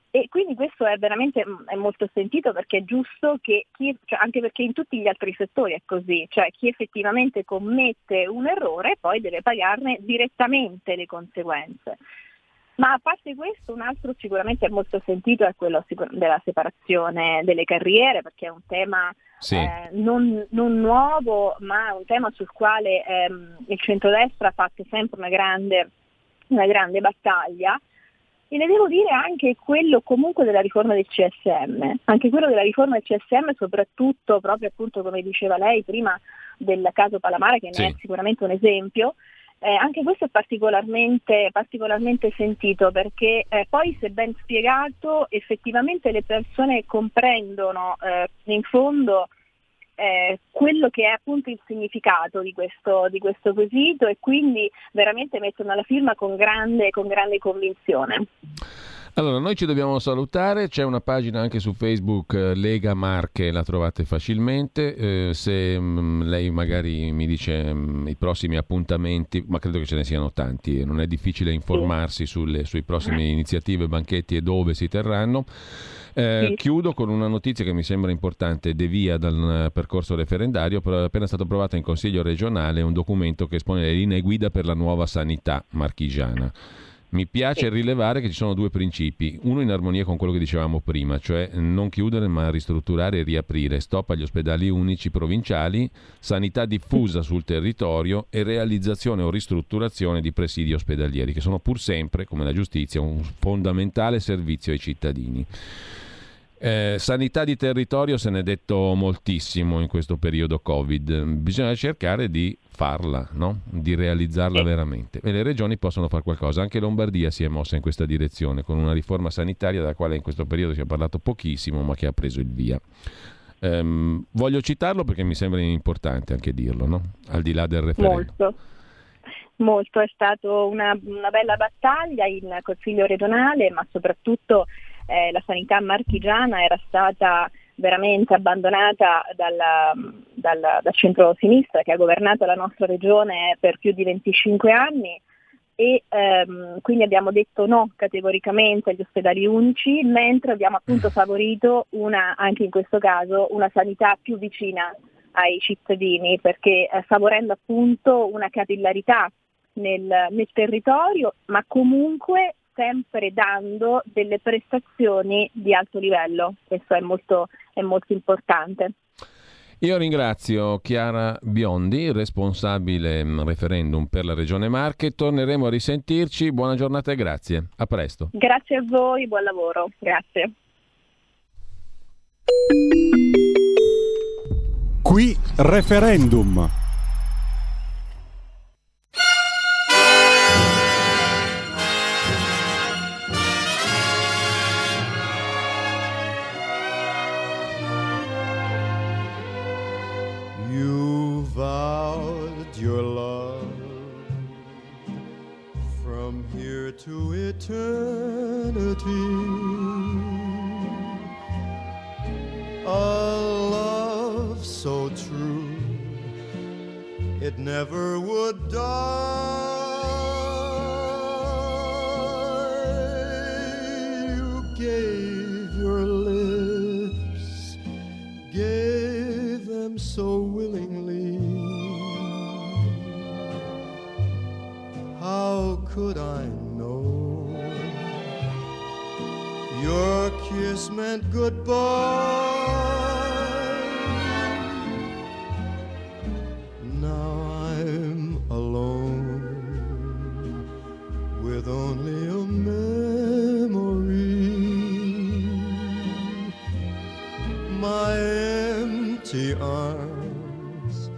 e quindi questo è veramente mm, è molto sentito perché è giusto che chi, cioè anche perché in tutti gli altri settori è così, cioè chi effettivamente commette un errore poi deve pagarne direttamente le conseguenze. Ma a parte questo, un altro sicuramente molto sentito è quello della separazione delle carriere, perché è un tema sì. eh, non, non, nuovo, ma un tema sul quale ehm, il centrodestra ha fatto sempre una grande, una grande battaglia. E ne devo dire anche quello comunque della riforma del CSM, anche quello della riforma del CSM soprattutto proprio appunto come diceva lei prima del caso Palamara che sì. ne è sicuramente un esempio, eh, anche questo è particolarmente, particolarmente sentito perché eh, poi se ben spiegato effettivamente le persone comprendono eh, in fondo eh, quello che è appunto il significato di questo, di questo quesito e quindi veramente mettono la firma con grande, con grande convinzione. Allora, noi ci dobbiamo salutare, c'è una pagina anche su Facebook eh, Lega Marche, la trovate facilmente, eh, se mh, mm, lei magari mi dice mh, mm, i prossimi appuntamenti, ma credo che ce ne siano tanti, non è difficile informarsi sulle sue prossime iniziative, banchetti e dove si terranno. Eh, sì. Chiudo con una notizia che mi sembra importante, devia dal percorso referendario, però è appena stato approvato in Consiglio regionale un documento che espone le linee guida per la nuova sanità marchigiana. Mi piace rilevare che ci sono due principi, uno in armonia con quello che dicevamo prima, cioè non chiudere ma ristrutturare e riaprire, stop agli ospedali unici provinciali, sanità diffusa sul territorio e realizzazione o ristrutturazione di presidi ospedalieri, che sono pur sempre, come la giustizia, un fondamentale servizio ai cittadini. Eh, sanità di territorio se ne è detto moltissimo in questo periodo Covid, bisogna cercare di farla, no? di realizzarla veramente e le regioni possono fare qualcosa, anche Lombardia si è mossa in questa direzione con una riforma sanitaria della quale in questo periodo si è parlato pochissimo ma che ha preso il via. Um, voglio citarlo perché mi sembra importante anche dirlo, no? al di là del referendum. Molto. Molto, è stata una, una bella battaglia in Consiglio regionale, ma soprattutto eh, la sanità marchigiana era stata veramente abbandonata dalla, dalla, dal centro-sinistra che ha governato la nostra regione per più di 25 anni. E ehm, quindi abbiamo detto no categoricamente agli ospedali unici, mentre abbiamo appunto favorito una, anche in questo caso una sanità più vicina ai cittadini, perché eh, favorendo appunto una capillarità nel, nel territorio, ma comunque sempre dando delle prestazioni di alto livello. Questo è molto, è molto importante. Io ringrazio Chiara Biondi, responsabile mm, referendum per la Regione Marche. Torneremo a risentirci. Buona giornata e grazie. A presto. Grazie a voi, buon lavoro. Grazie. Qui referendum. Eternity. A love so true, it never would die. You gave your lips, gave them so willingly. How could I Kiss meant goodbye. Now I'm alone with only a memory. My empty arms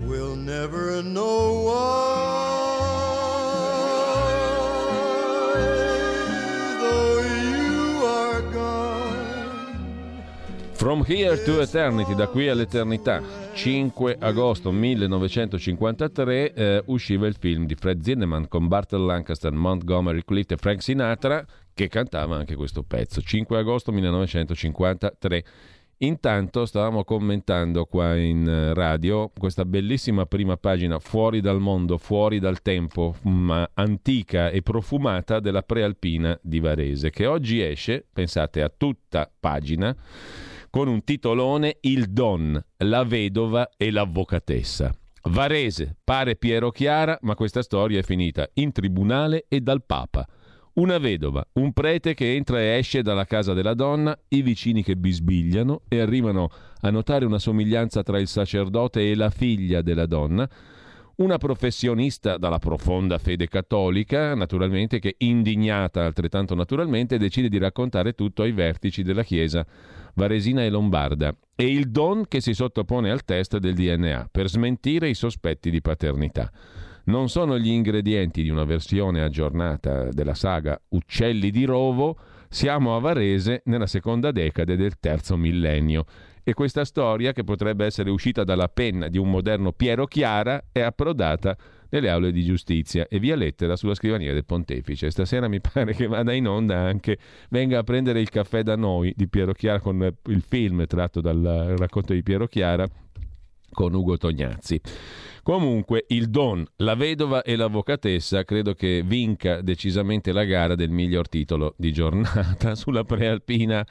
will never know From Here to Eternity, da qui all'eternità, 5 agosto 1953 eh, usciva il film di Fred Zinnemann con Bartle Lancaster, Montgomery Clift e Frank Sinatra che cantava anche questo pezzo. 5 agosto 1953. Intanto stavamo commentando qua in eh, radio questa bellissima prima pagina fuori dal mondo, fuori dal tempo, ma antica e profumata della prealpina di Varese, che oggi esce, pensate, a tutta pagina, con un titolone Il Don, la vedova e l'avvocatessa. Varese, pare Piero Chiara, ma questa storia è finita in tribunale e dal Papa. Una vedova, un prete che entra e esce dalla casa della donna, i vicini che bisbigliano e arrivano a notare una somiglianza tra il sacerdote e la figlia della donna, una professionista dalla profonda fede cattolica, naturalmente, che indignata altrettanto naturalmente decide di raccontare tutto ai vertici della Chiesa varesina e lombarda, e il Don che si sottopone al test del DNA per smentire i sospetti di paternità non sono gli ingredienti di una versione aggiornata della saga Uccelli di Rovo, siamo a Varese nella seconda decade del terzo millennio. E questa storia, che potrebbe essere uscita dalla penna di un moderno Piero Chiara, è approdata nelle aule di giustizia e via lettera sulla scrivania del pontefice. Stasera mi pare che vada in onda anche Venga a prendere il caffè da noi di Piero Chiara con il film tratto dal racconto di Piero Chiara con Ugo Tognazzi. Comunque il Don, la vedova e l'avvocatessa credo che vinca decisamente la gara del miglior titolo di giornata sulla prealpina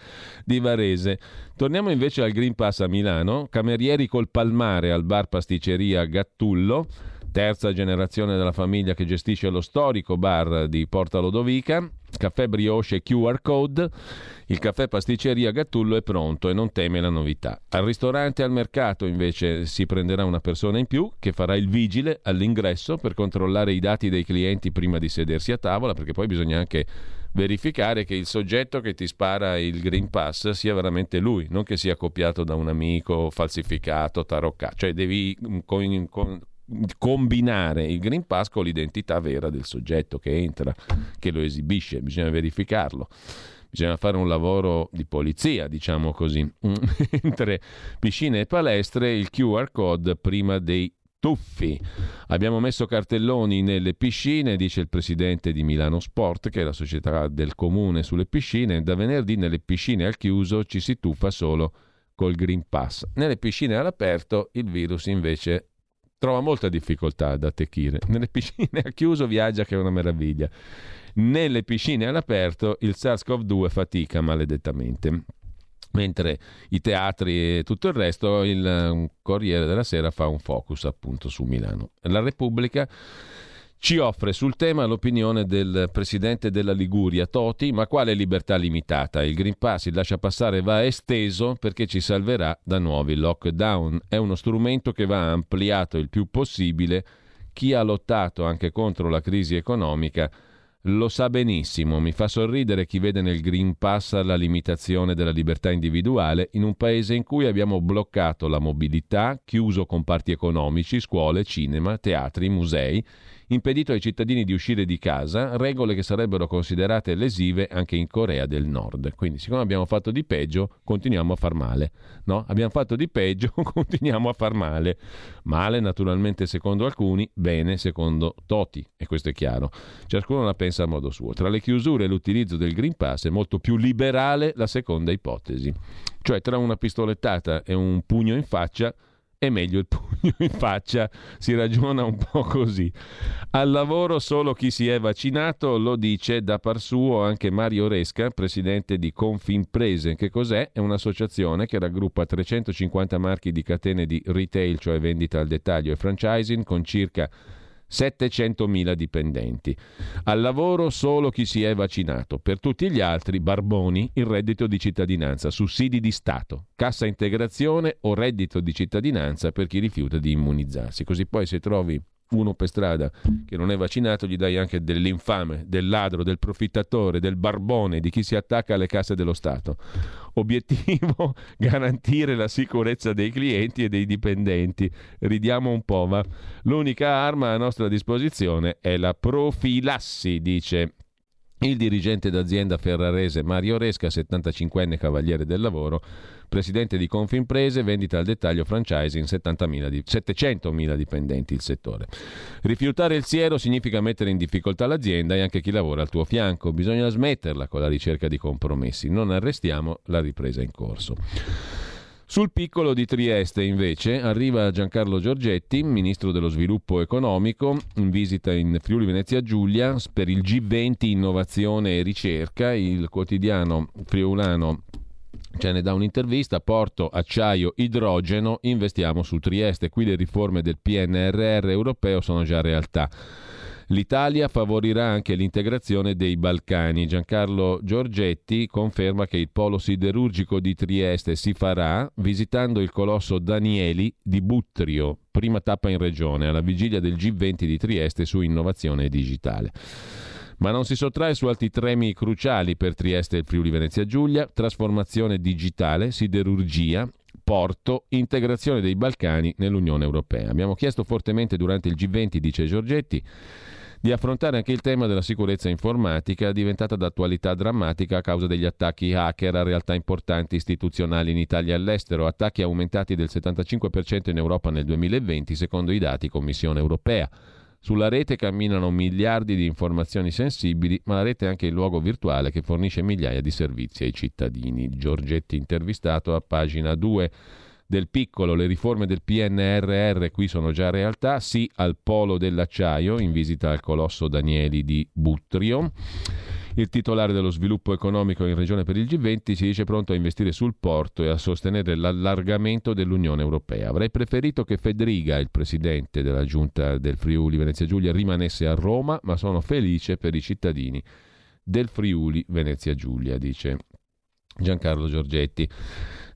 di Varese. Torniamo invece al Green Pass a Milano, camerieri col palmare al bar pasticceria Gattullo terza generazione della famiglia che gestisce lo storico bar di Porta Lodovica, caffè brioche e QR code, il caffè pasticceria Gattullo è pronto e non teme la novità. Al ristorante e al mercato invece si prenderà una persona in più che farà il vigile all'ingresso per controllare i dati dei clienti prima di sedersi a tavola, perché poi bisogna anche verificare che il soggetto che ti spara il Green Pass sia veramente lui, non che sia copiato da un amico, falsificato, taroccato. Cioè devi mm, combinare il Green Pass con l'identità vera del soggetto che entra, che lo esibisce, bisogna verificarlo. Bisogna fare un lavoro di polizia, diciamo così. Mentre piscine e palestre, il QR code prima dei tuffi. Abbiamo messo cartelloni nelle piscine, dice il presidente di Milano Sport, che è la società del comune sulle piscine. Da venerdì nelle piscine al chiuso ci si tuffa solo col Green Pass. Nelle piscine all'aperto il virus invece trova molta difficoltà ad attecchire. Nelle piscine al chiuso viaggia che è una meraviglia. Nelle piscine all'aperto il SARS-CoV-2 fatica maledettamente. Mentre i teatri e tutto il resto, il Corriere della Sera fa un focus appunto su Milano. La Repubblica ci offre sul tema l'opinione del presidente della Liguria, Toti, ma quale libertà limitata? Il Green Pass, il lascia passare, va esteso perché ci salverà da nuovi lockdown. È uno strumento che va ampliato il più possibile. Chi ha lottato anche contro la crisi economica lo sa benissimo, mi fa sorridere chi vede nel Green Pass la limitazione della libertà individuale in un paese in cui abbiamo bloccato la mobilità, chiuso comparti economici, scuole, cinema, teatri, musei impedito ai cittadini di uscire di casa, regole che sarebbero considerate lesive anche in Corea del Nord. Quindi, siccome abbiamo fatto di peggio, continuiamo a far male. No? Abbiamo fatto di peggio, continuiamo a far male. Male, naturalmente, secondo alcuni, bene, secondo Toti, e questo è chiaro. Ciascuno la pensa a modo suo. Tra le chiusure e l'utilizzo del Green Pass è molto più liberale la seconda ipotesi. Cioè, tra una pistolettata e un pugno in faccia è meglio il pugno in faccia, si ragiona un po' così. Al lavoro solo chi si è vaccinato, lo dice da par suo anche Mario Resca, presidente di Confimprese. Che cos'è? È un'associazione che raggruppa 350 marchi di catene di retail, cioè vendita al dettaglio e franchising, con circa 700.000 dipendenti. Al lavoro solo chi si è vaccinato. Per tutti gli altri, barboni, il reddito di cittadinanza, sussidi di Stato, cassa integrazione o reddito di cittadinanza per chi rifiuta di immunizzarsi. Così poi se trovi uno per strada che non è vaccinato gli dai anche dell'infame, del ladro, del profittatore, del barbone, di chi si attacca alle casse dello Stato. Obiettivo garantire la sicurezza dei clienti e dei dipendenti. Ridiamo un po', ma l'unica arma a nostra disposizione è la profilassi, dice il dirigente d'azienda ferrarese Mario Resca, 75enne cavaliere del lavoro, presidente di Confimprese, vendita al dettaglio franchising, 700.000 dipendenti il settore. Rifiutare il siero significa mettere in difficoltà l'azienda e anche chi lavora al tuo fianco. Bisogna smetterla con la ricerca di compromessi. Non arrestiamo la ripresa in corso. Sul piccolo di Trieste, invece, arriva Giancarlo Giorgetti, ministro dello sviluppo economico, in visita in Friuli Venezia Giulia per il G20 Innovazione e Ricerca. Il quotidiano friulano ce ne dà un'intervista, porto, acciaio, idrogeno, investiamo su Trieste, qui le riforme del PNRR europeo sono già realtà. L'Italia favorirà anche l'integrazione dei Balcani. Giancarlo Giorgetti conferma che il polo siderurgico di Trieste si farà visitando il colosso Danieli di Buttrio, prima tappa in regione, alla vigilia del G20 di Trieste su innovazione digitale. Ma non si sottrae su altri tremi cruciali per Trieste e Friuli Venezia Giulia, trasformazione digitale, siderurgia, porto, integrazione dei Balcani nell'Unione Europea. Abbiamo chiesto fortemente durante il G20, dice Giorgetti, di affrontare anche il tema della sicurezza informatica, diventata d'attualità drammatica a causa degli attacchi hacker a realtà importanti istituzionali in Italia e all'estero, attacchi aumentati del 75% in Europa nel 2020, secondo i dati Commissione europea. Sulla rete camminano miliardi di informazioni sensibili, ma la rete è anche il luogo virtuale che fornisce migliaia di servizi ai cittadini. Giorgetti intervistato a pagina 2 del piccolo, le riforme del PNRR qui sono già realtà, sì al polo dell'acciaio in visita al colosso Danieli di Buttrio. Il titolare dello sviluppo economico in regione per il G20 si dice pronto a investire sul porto e a sostenere l'allargamento dell'Unione Europea. Avrei preferito che Federica, il presidente della giunta del Friuli Venezia Giulia, rimanesse a Roma, ma sono felice per i cittadini del Friuli Venezia Giulia, dice Giancarlo Giorgetti.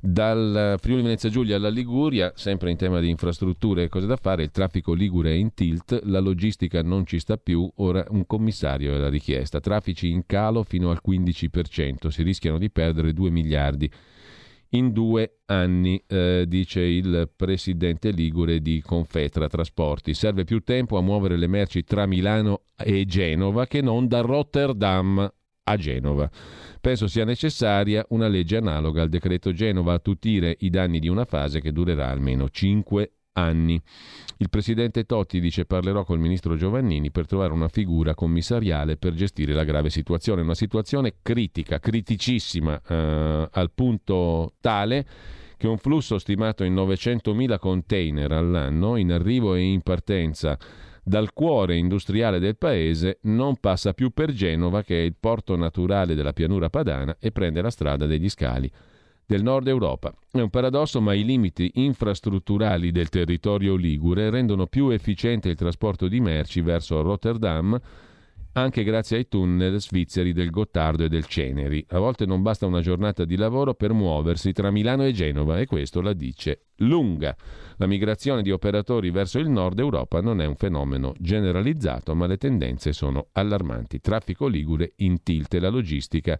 Dal Friuli Venezia Giulia alla Liguria, sempre in tema di infrastrutture e cose da fare, il traffico ligure è in tilt, la logistica non ci sta più, ora un commissario è la richiesta. Traffici in calo fino al 15%, si rischiano di perdere 2 miliardi in due anni, eh, dice il presidente Ligure di Confetra Trasporti. Serve più tempo a muovere le merci tra Milano e Genova che non da Rotterdam a Genova. Penso sia necessaria una legge analoga al decreto Genova a tutire i danni di una fase che durerà almeno 5 anni. Il presidente Totti dice parlerò col ministro Giovannini per trovare una figura commissariale per gestire la grave situazione, una situazione critica, criticissima, eh, al punto tale che un flusso stimato in 900.000 container all'anno in arrivo e in partenza dal cuore industriale del paese non passa più per Genova, che è il porto naturale della pianura padana, e prende la strada degli scali del nord Europa. È un paradosso, ma i limiti infrastrutturali del territorio ligure rendono più efficiente il trasporto di merci verso Rotterdam anche grazie ai tunnel svizzeri del Gottardo e del Ceneri. A volte non basta una giornata di lavoro per muoversi tra Milano e Genova e questo la dice lunga. La migrazione di operatori verso il nord Europa non è un fenomeno generalizzato, ma le tendenze sono allarmanti. Traffico ligure in tilt e la logistica.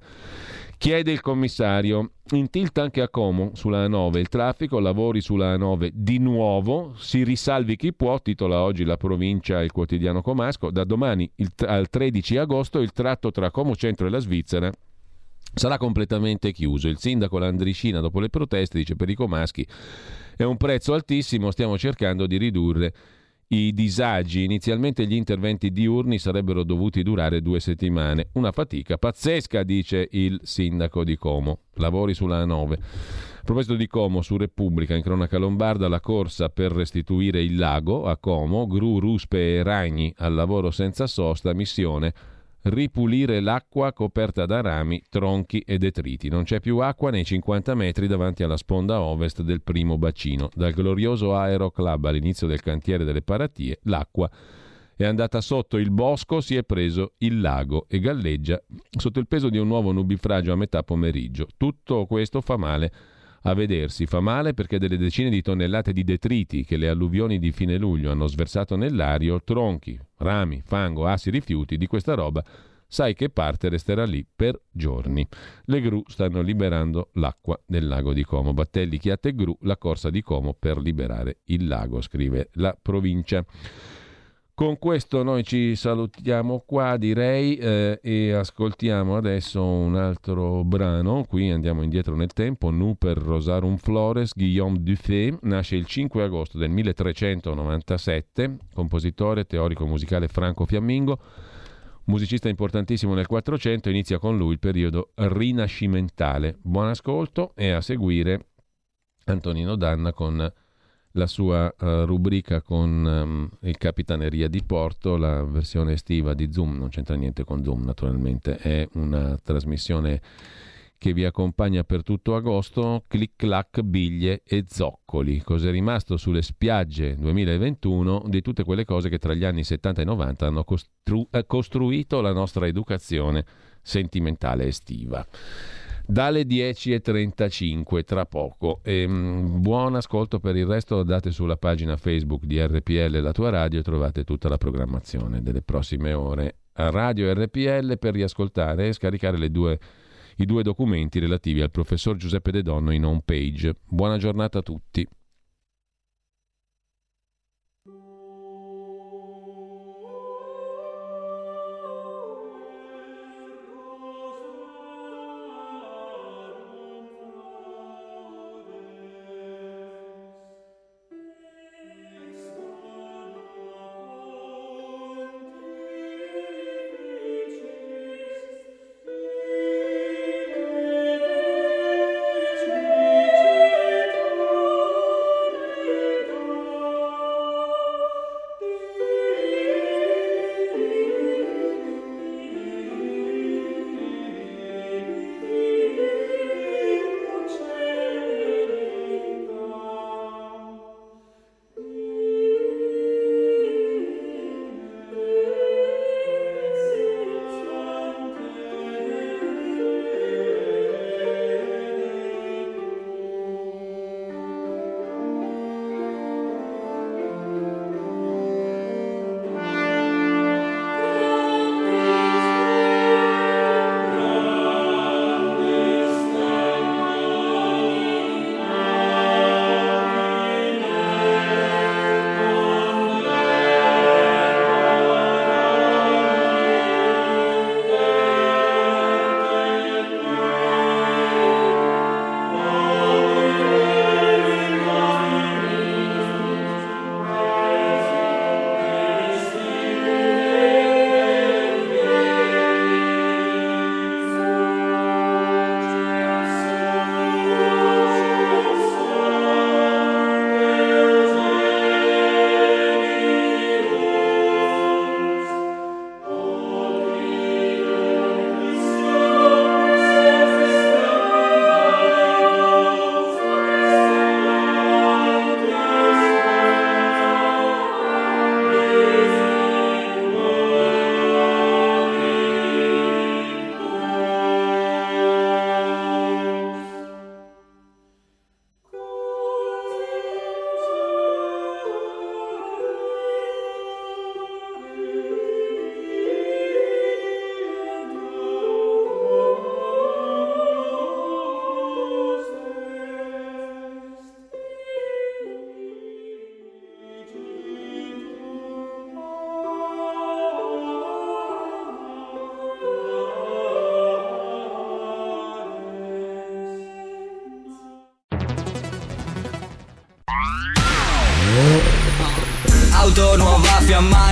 Chiede il commissario. In tilt anche a Como, sulla A9, il traffico, lavori sulla A9 di nuovo, si risalvi chi può, titola oggi la provincia il quotidiano Comasco, da domani il, al 13 agosto il tratto tra Como Centro e la Svizzera sarà completamente chiuso. Il sindaco Landricina, dopo le proteste, dice per i comaschi è un prezzo altissimo, stiamo cercando di ridurre i disagi. Inizialmente gli interventi diurni sarebbero dovuti durare due settimane. Una fatica pazzesca, dice il sindaco di Como. Lavori sulla A9. A proposito di Como, su Repubblica, in cronaca lombarda, la corsa per restituire il lago a Como, gru, ruspe e ragni al lavoro senza sosta, missione ripulire l'acqua coperta da rami, tronchi e detriti. Non c'è più acqua nei 50 metri davanti alla sponda ovest del primo bacino. Dal glorioso Aero Club all'inizio del cantiere delle paratie, l'acqua è andata sotto il bosco, si è preso il lago e galleggia sotto il peso di un nuovo nubifragio a metà pomeriggio. Tutto questo fa male a vedersi. Fa male perché delle decine di tonnellate di detriti che le alluvioni di fine luglio hanno sversato nell'aria, tronchi, rami, fango, assi, rifiuti di questa roba, sai che parte resterà lì per giorni. Le gru stanno liberando l'acqua del lago di Como. Battelli, Chiatte e Gru, la corsa di Como per liberare il lago, scrive la provincia. Con questo noi ci salutiamo qua direi eh, e ascoltiamo adesso un altro brano, qui andiamo indietro nel tempo, Nu per Rosarum Flores, Guillaume Dufay, nasce il 5 agosto del 1397, compositore teorico musicale franco fiammingo, musicista importantissimo nel 400, inizia con lui il periodo rinascimentale. Buon ascolto e a seguire Antonino Danna con la sua uh, rubrica con um, il Capitaneria di Porto, la versione estiva di Zoom, non c'entra niente con Zoom naturalmente, è una trasmissione che vi accompagna per tutto agosto, clic clac, biglie e zoccoli. Cos'è rimasto sulle spiagge 2021 di tutte quelle cose che tra gli anni 70 e 90 hanno costru- eh, costruito la nostra educazione sentimentale estiva dalle 10.35 tra poco. E, mh, buon ascolto per il resto, andate sulla pagina Facebook di RPL La tua radio e trovate tutta la programmazione delle prossime ore a Radio RPL per riascoltare e scaricare due, i due documenti relativi al professor Giuseppe De Donno in home page. Buona giornata a tutti.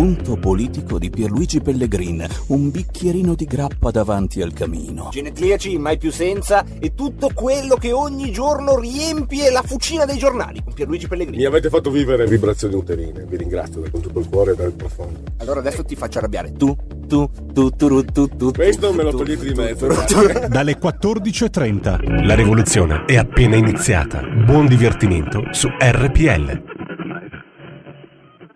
Punto politico di Pierluigi Pellegrin, un bicchierino di grappa davanti al camino. Genetriaci mai più senza e tutto quello che ogni giorno riempie la fucina dei giornali con Pierluigi Pellegrini. Mi avete fatto vivere vibrazioni uterine, vi ringrazio da con tutto il cuore e dal profondo. Allora adesso ti faccio arrabbiare. Tu, tu, tu, tu, tu, tu. Questo me lo togliete di mezzo. Dalle 14.30. La rivoluzione è appena iniziata. Buon divertimento su RPL.